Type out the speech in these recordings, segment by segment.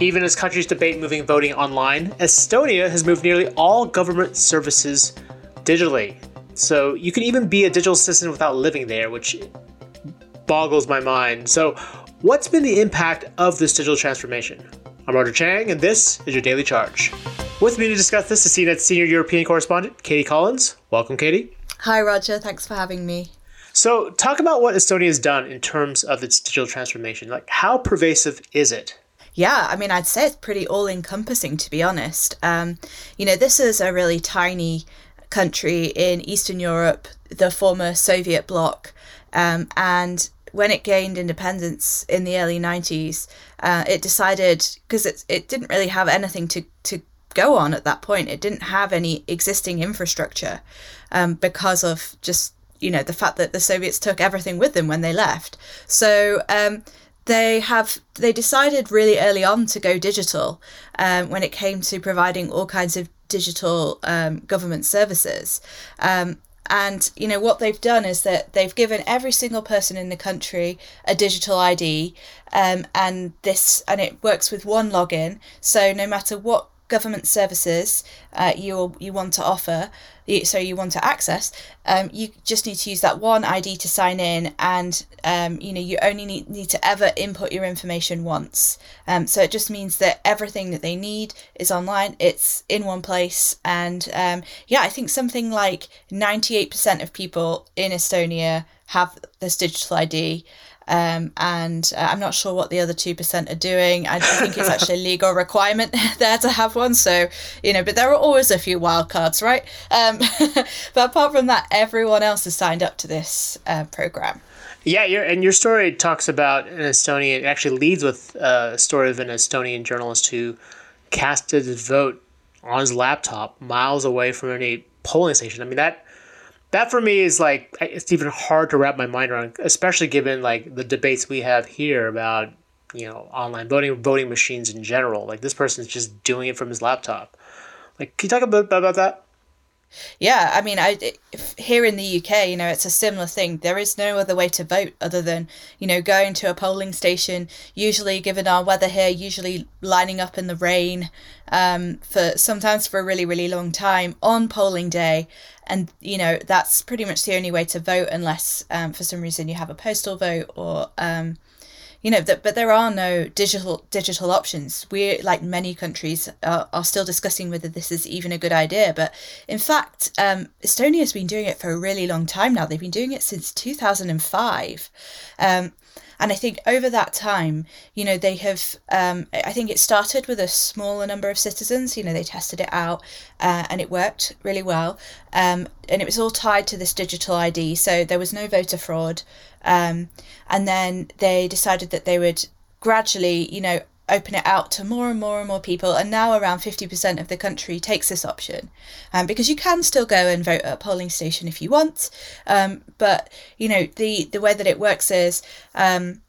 Even as countries debate moving voting online, Estonia has moved nearly all government services digitally. So you can even be a digital citizen without living there, which boggles my mind. So, what's been the impact of this digital transformation? I'm Roger Cheng, and this is your Daily Charge. With me to discuss this is CNET's senior European correspondent, Katie Collins. Welcome, Katie. Hi, Roger. Thanks for having me. So, talk about what Estonia has done in terms of its digital transformation. Like, how pervasive is it? Yeah, I mean, I'd say it's pretty all encompassing, to be honest. Um, you know, this is a really tiny country in Eastern Europe, the former Soviet bloc. Um, and when it gained independence in the early 90s, uh, it decided, because it, it didn't really have anything to, to go on at that point, it didn't have any existing infrastructure um, because of just you know the fact that the Soviets took everything with them when they left. So um, they have they decided really early on to go digital um, when it came to providing all kinds of digital um, government services. Um, and you know what they've done is that they've given every single person in the country a digital ID, um, and this and it works with one login. So no matter what government services uh, you you want to offer, so you want to access, um, you just need to use that one ID to sign in, and um, you know you only need, need to ever input your information once. Um, so it just means that everything that they need is online. It's in one place, and um, yeah, I think something like ninety eight percent of people in Estonia have this digital ID. Um, and uh, I'm not sure what the other 2% are doing. I think it's actually a legal requirement there to have one. So, you know, but there are always a few wildcards, right? Um, but apart from that, everyone else has signed up to this uh, program. Yeah, your, and your story talks about an Estonian, it actually leads with uh, a story of an Estonian journalist who casted his vote on his laptop miles away from any polling station. I mean, that that for me is like it's even hard to wrap my mind around, especially given like the debates we have here about you know online voting, voting machines in general. Like this person's just doing it from his laptop. Like, can you talk a bit about that? Yeah, I mean, I here in the UK, you know, it's a similar thing. There is no other way to vote other than you know going to a polling station. Usually, given our weather here, usually lining up in the rain, um, for sometimes for a really really long time on polling day, and you know that's pretty much the only way to vote unless um, for some reason you have a postal vote or um, you know that but there are no digital digital options. We like many countries are, are still discussing whether this is even a good idea but in fact um, estonia has been doing it for a really long time now. They've been doing it since 2005 um, and I think over that time, you know, they have, um, I think it started with a smaller number of citizens. You know, they tested it out uh, and it worked really well. Um, and it was all tied to this digital ID. So there was no voter fraud. Um, and then they decided that they would gradually, you know, open it out to more and more and more people and now around 50% of the country takes this option. Um, because you can still go and vote at a polling station if you want um, but you know the the way that it works is um,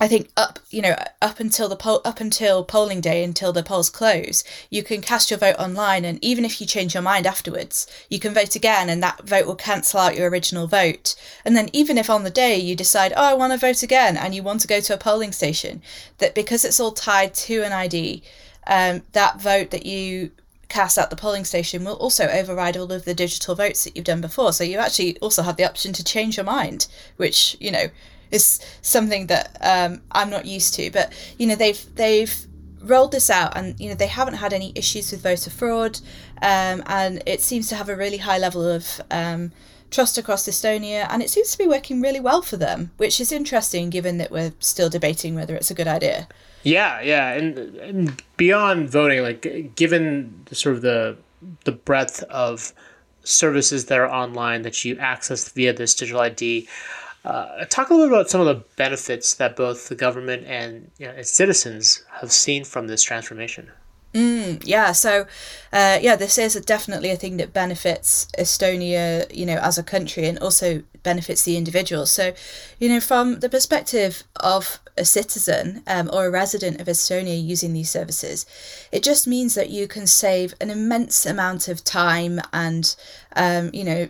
I think up, you know, up until the poll, up until polling day, until the polls close, you can cast your vote online, and even if you change your mind afterwards, you can vote again, and that vote will cancel out your original vote. And then even if on the day you decide, oh, I want to vote again, and you want to go to a polling station, that because it's all tied to an ID, um, that vote that you cast at the polling station will also override all of the digital votes that you've done before. So you actually also have the option to change your mind, which you know is something that um, I'm not used to. But you know, they've they've rolled this out, and you know, they haven't had any issues with voter fraud, um, and it seems to have a really high level of um, trust across Estonia, and it seems to be working really well for them, which is interesting given that we're still debating whether it's a good idea. Yeah, yeah, and, and beyond voting, like given sort of the the breadth of services that are online that you access via this digital ID. Uh, talk a little bit about some of the benefits that both the government and you know, its citizens have seen from this transformation. Mm, yeah, so uh, yeah, this is a, definitely a thing that benefits Estonia, you know, as a country, and also benefits the individual. So, you know, from the perspective of a citizen um, or a resident of Estonia using these services, it just means that you can save an immense amount of time and, um, you know,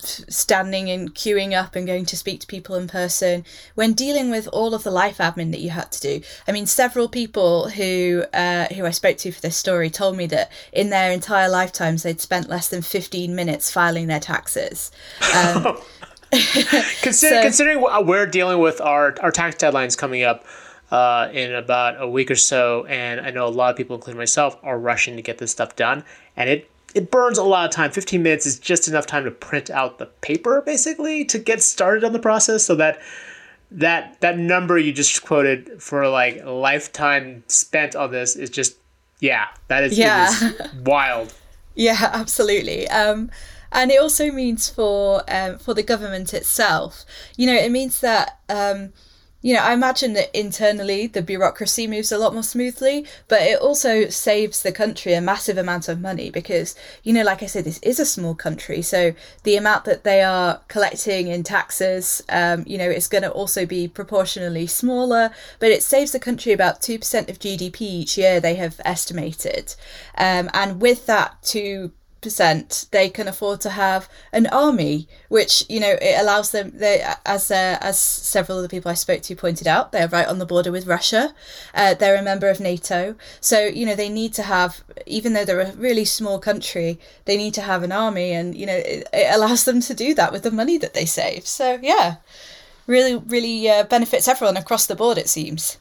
standing and queuing up and going to speak to people in person when dealing with all of the life admin that you had to do. I mean several people who uh, who i spoke to for this story told me that in their entire lifetimes they'd spent less than 15 minutes filing their taxes. Um, Consider, so, considering we're dealing with our, our tax deadlines coming up uh, in about a week or so, and I know a lot of people, including myself, are rushing to get this stuff done, and it it burns a lot of time. 15 minutes is just enough time to print out the paper, basically, to get started on the process, so that that that number you just quoted for like lifetime spent on this is just yeah, that is, yeah. wild. Yeah, absolutely. Um, and it also means for um, for the government itself, you know, it means that um, you know, I imagine that internally the bureaucracy moves a lot more smoothly, but it also saves the country a massive amount of money because, you know, like I said, this is a small country. So the amount that they are collecting in taxes, um, you know, is going to also be proportionally smaller, but it saves the country about 2% of GDP each year, they have estimated. Um, and with that, to percent they can afford to have an army which you know it allows them they as uh, as several of the people i spoke to pointed out they're right on the border with russia. Uh, they're a member of nato. So you know they need to have even though they're a really small country they need to have an army and you know it, it allows them to do that with the money that they save. So yeah really really uh, benefits everyone across the board it seems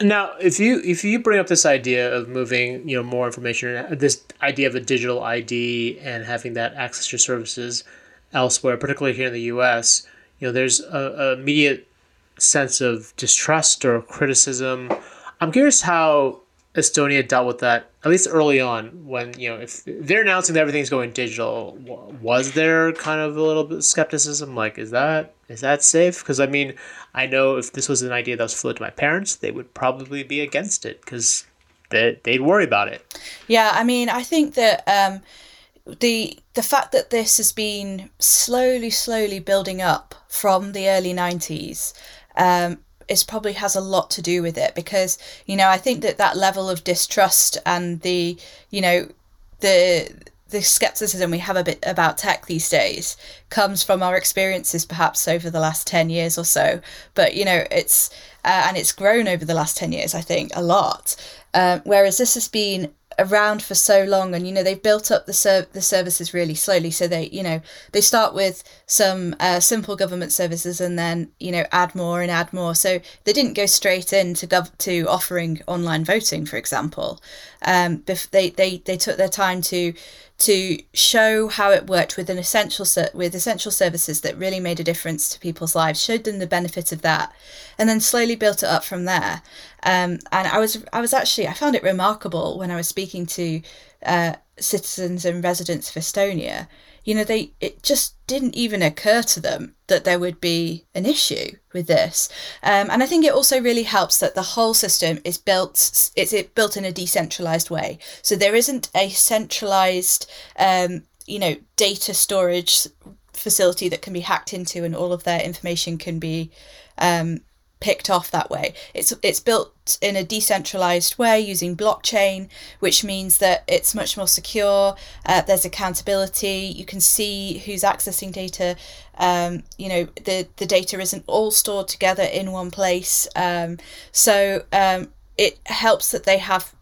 now, if you if you bring up this idea of moving, you know, more information, this idea of a digital ID and having that access to services elsewhere, particularly here in the U.S., you know, there's a, a immediate sense of distrust or criticism. I'm curious how Estonia dealt with that, at least early on, when you know if they're announcing that everything's going digital. Was there kind of a little bit of skepticism, like is that is that safe? Because I mean, I know if this was an idea that was floated to my parents, they would probably be against it because they they'd worry about it. Yeah, I mean, I think that. Um, the the fact that this has been slowly slowly building up from the early 90s um, is probably has a lot to do with it because you know I think that that level of distrust and the you know the the skepticism we have a bit about tech these days comes from our experiences perhaps over the last 10 years or so. But you know it's uh, and it's grown over the last 10 years i think a lot. Um, whereas this has been around for so long and you know they've built up the ser- the services really slowly. So they you know they start with some uh, simple government services and then you know add more and add more. So they didn't go straight into gov- to offering online voting for example. Um, they, they they took their time to to show how it worked with an essential with essential services that really made a difference to people's lives showed them the benefit of that and then slowly built it up from there. Um, and I was I was actually I found it remarkable when I was speaking to uh, citizens and residents of Estonia you know they it just didn't even occur to them that there would be an issue with this. Um, and i think it also really helps that the whole system is built it's it built in a decentralized way. So there isn't a centralized um, you know data storage facility that can be hacked into and all of their information can be um, picked off that way. It's it's built in a decentralized way using blockchain, which means that it's much more secure. Uh, there's accountability. You can see who's accessing data. Um, you know the the data isn't all stored together in one place. Um, so um, it helps that they have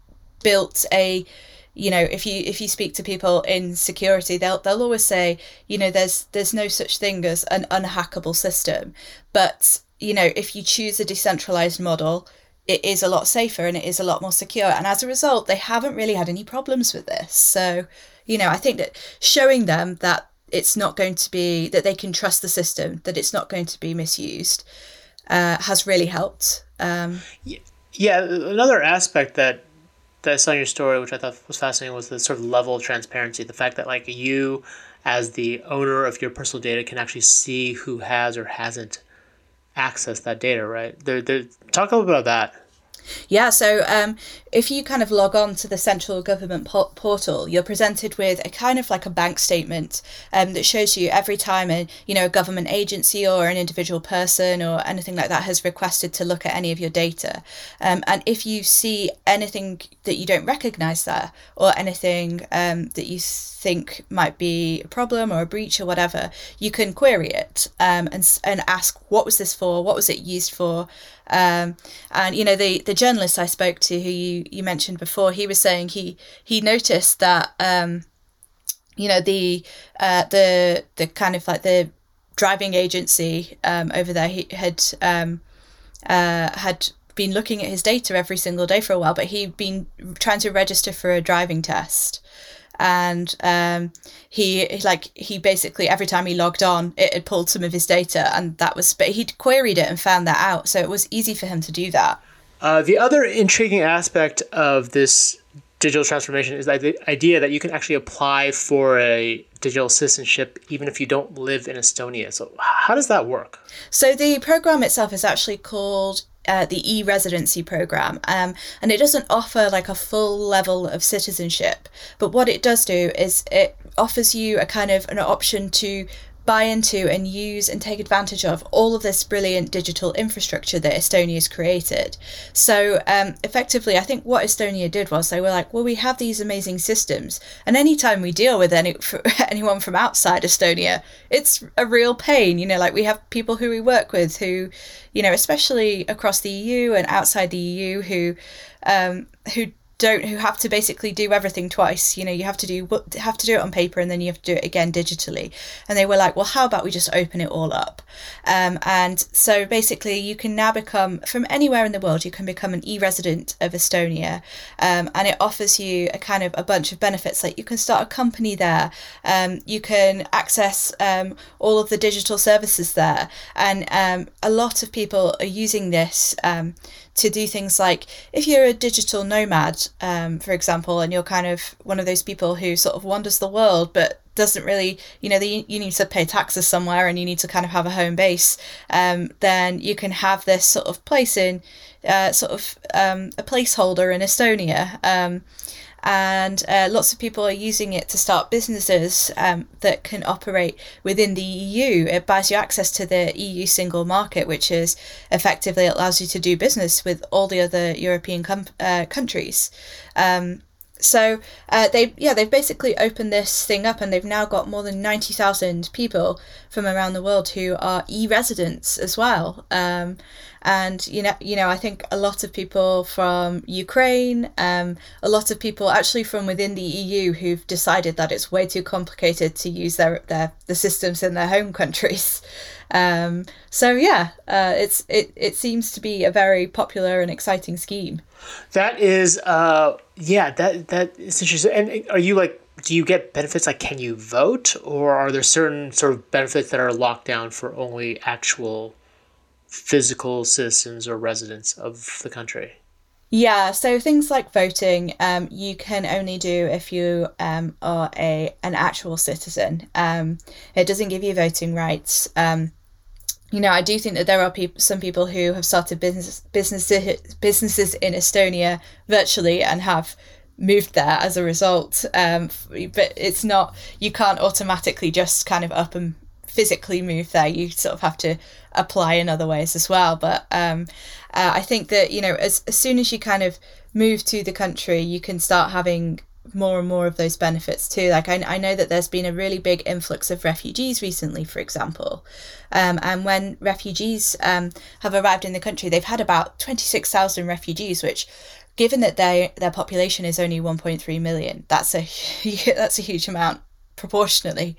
built a you know if you if you speak to people in security they'll they'll always say you know there's there's no such thing as an unhackable system but you know, if you choose a decentralized model, it is a lot safer and it is a lot more secure. And as a result, they haven't really had any problems with this. So, you know, I think that showing them that it's not going to be, that they can trust the system, that it's not going to be misused, uh, has really helped. Um, yeah, another aspect that that I saw in your story, which I thought was fascinating, was the sort of level of transparency. The fact that like you, as the owner of your personal data, can actually see who has or hasn't access that data, right? Talk a little bit about that. Yeah, so um, if you kind of log on to the central government po- portal, you're presented with a kind of like a bank statement um, that shows you every time a you know a government agency or an individual person or anything like that has requested to look at any of your data, um, and if you see anything that you don't recognise there or anything um, that you think might be a problem or a breach or whatever, you can query it um, and and ask what was this for, what was it used for. Um, and you know the the journalist I spoke to, who you, you mentioned before, he was saying he he noticed that um, you know the uh, the the kind of like the driving agency um, over there he had um, uh, had been looking at his data every single day for a while, but he'd been trying to register for a driving test. And um, he like he basically every time he logged on it had pulled some of his data and that was but he'd queried it and found that out. So it was easy for him to do that uh, the other intriguing aspect of this digital transformation is the idea that you can actually apply for a digital citizenship even if you don't live in estonia. So how does that work? So the program itself is actually called uh, the e-residency program um, and it doesn't offer like a full level of citizenship. But what it does do is it offers you a kind of an option to buy into and use and take advantage of all of this brilliant digital infrastructure that Estonia has created. So, um, effectively, I think what Estonia did was they were like, well, we have these amazing systems, and anytime we deal with any anyone from outside Estonia, it's a real pain. You know, like we have people who we work with who, you know, especially across the EU and outside the EU, who um, who don't who have to basically do everything twice. You know you have to do have to do it on paper and then you have to do it again digitally. And they were like well how about we just open it all up? Um, and so basically you can now become from anywhere in the world you can become an e-resident of estonia. Um, and it offers you a kind of a bunch of benefits. Like you can start a company there. Um, you can access um, all of the digital services there. And um, a lot of people are using this um, to do things like if you're a digital nomad, um, for example, and you're kind of one of those people who sort of wanders the world but doesn't really, you know, the, you need to pay taxes somewhere and you need to kind of have a home base, um, then you can have this sort of place in, uh, sort of um, a placeholder in Estonia. And uh, lots of people are using it to start businesses um, that can operate within the EU. It buys you access to the EU single market, which is effectively allows you to do business with all the other European com- uh, countries. Um, so uh, they yeah they've basically opened this thing up and they've now got more than 90,000 people from around the world who are e-residents as well. Um, and you know you know I think a lot of people from Ukraine um, a lot of people actually from within the EU who've decided that it's way too complicated to use their, their the systems in their home countries um, so yeah uh, it's it, it seems to be a very popular and exciting scheme that is, uh, yeah, that that is interesting. And are you like, do you get benefits like can you vote, or are there certain sort of benefits that are locked down for only actual physical citizens or residents of the country? Yeah, so things like voting, um, you can only do if you um, are a an actual citizen. Um, it doesn't give you voting rights. Um, you know, I do think that there are people, some people who have started business businesses businesses in Estonia virtually and have moved there as a result. Um, but it's not you can't automatically just kind of up and physically move there. You sort of have to apply in other ways as well. But um, uh, I think that you know, as as soon as you kind of move to the country, you can start having more and more of those benefits too. Like I, I know that there's been a really big influx of refugees recently, for example, um, and when refugees um, have arrived in the country, they've had about twenty six thousand refugees, which, given that their their population is only one point three million, that's a that's a huge amount proportionally.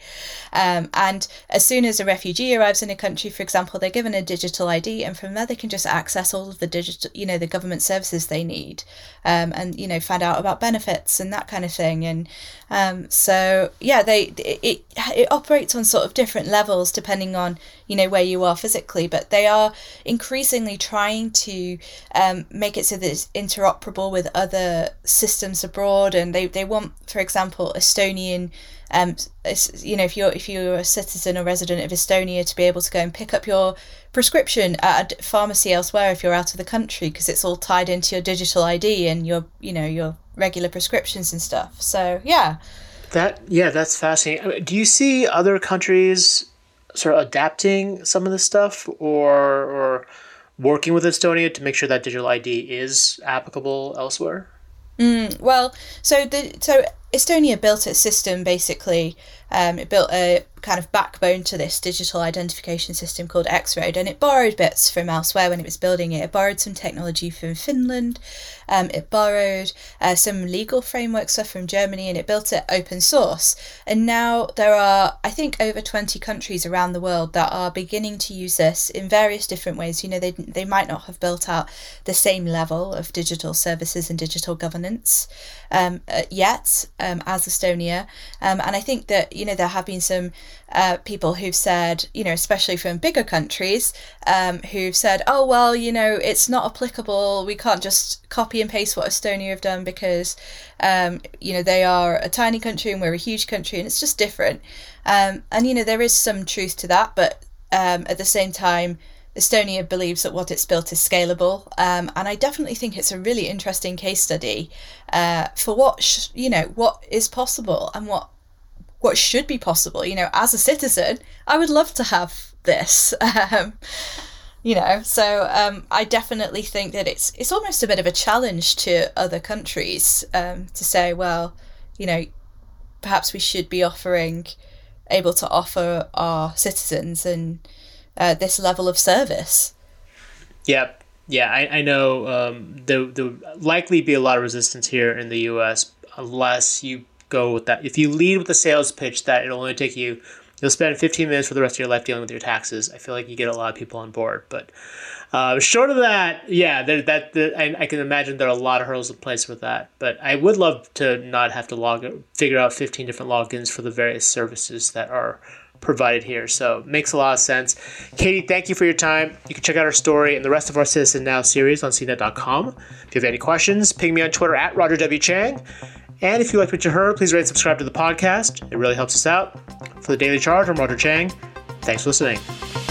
Um, and as soon as a refugee arrives in a country, for example, they're given a digital ID, and from there they can just access all of the digital, you know, the government services they need, um, and you know, find out about benefits and that kind of thing. And um, so, yeah, they it it operates on sort of different levels depending on you know where you are physically, but they are increasingly trying to um, make it so that it's interoperable with other systems abroad, and they they want, for example, Estonian um, you know, if you're if you're a citizen or resident of Estonia, to be able to go and pick up your prescription at a pharmacy elsewhere if you're out of the country, because it's all tied into your digital ID and your you know your regular prescriptions and stuff. So yeah, that yeah, that's fascinating. Do you see other countries sort of adapting some of this stuff, or or working with Estonia to make sure that digital ID is applicable elsewhere? Mm, well, so the so Estonia built its system basically. Um, it built a kind of backbone to this digital identification system called X-Road, and it borrowed bits from elsewhere when it was building it. It borrowed some technology from Finland, um, it borrowed uh, some legal framework stuff from Germany, and it built it open source. And now there are, I think, over 20 countries around the world that are beginning to use this in various different ways. You know, they, they might not have built out the same level of digital services and digital governance um, uh, yet um, as Estonia. Um, and I think that, you know, there have been some uh, people who've said, you know, especially from bigger countries, um, who've said, oh, well, you know, it's not applicable. We can't just copy and paste what Estonia have done because, um, you know, they are a tiny country and we're a huge country and it's just different. Um, and, you know, there is some truth to that, but um, at the same time, Estonia believes that what it's built is scalable, um, and I definitely think it's a really interesting case study uh, for what sh- you know what is possible and what what should be possible. You know, as a citizen, I would love to have this. Um, you know, so um, I definitely think that it's it's almost a bit of a challenge to other countries um, to say, well, you know, perhaps we should be offering, able to offer our citizens and uh, this level of service. Yep. Yeah, I, I know um, there, there likely be a lot of resistance here in the U.S. unless you go with that. If you lead with the sales pitch that it'll only take you, you'll spend 15 minutes for the rest of your life dealing with your taxes. I feel like you get a lot of people on board. But uh, short of that, yeah, there, that the, I, I, can imagine there are a lot of hurdles in place with that. But I would love to not have to log figure out 15 different logins for the various services that are provided here. So makes a lot of sense. Katie, thank you for your time. You can check out our story and the rest of our Citizen Now series on CNET.com. If you have any questions, ping me on Twitter at Roger W. Cheng. And if you like what you heard, please rate and subscribe to the podcast. It really helps us out. For the Daily Charge, I'm Roger Cheng. Thanks for listening.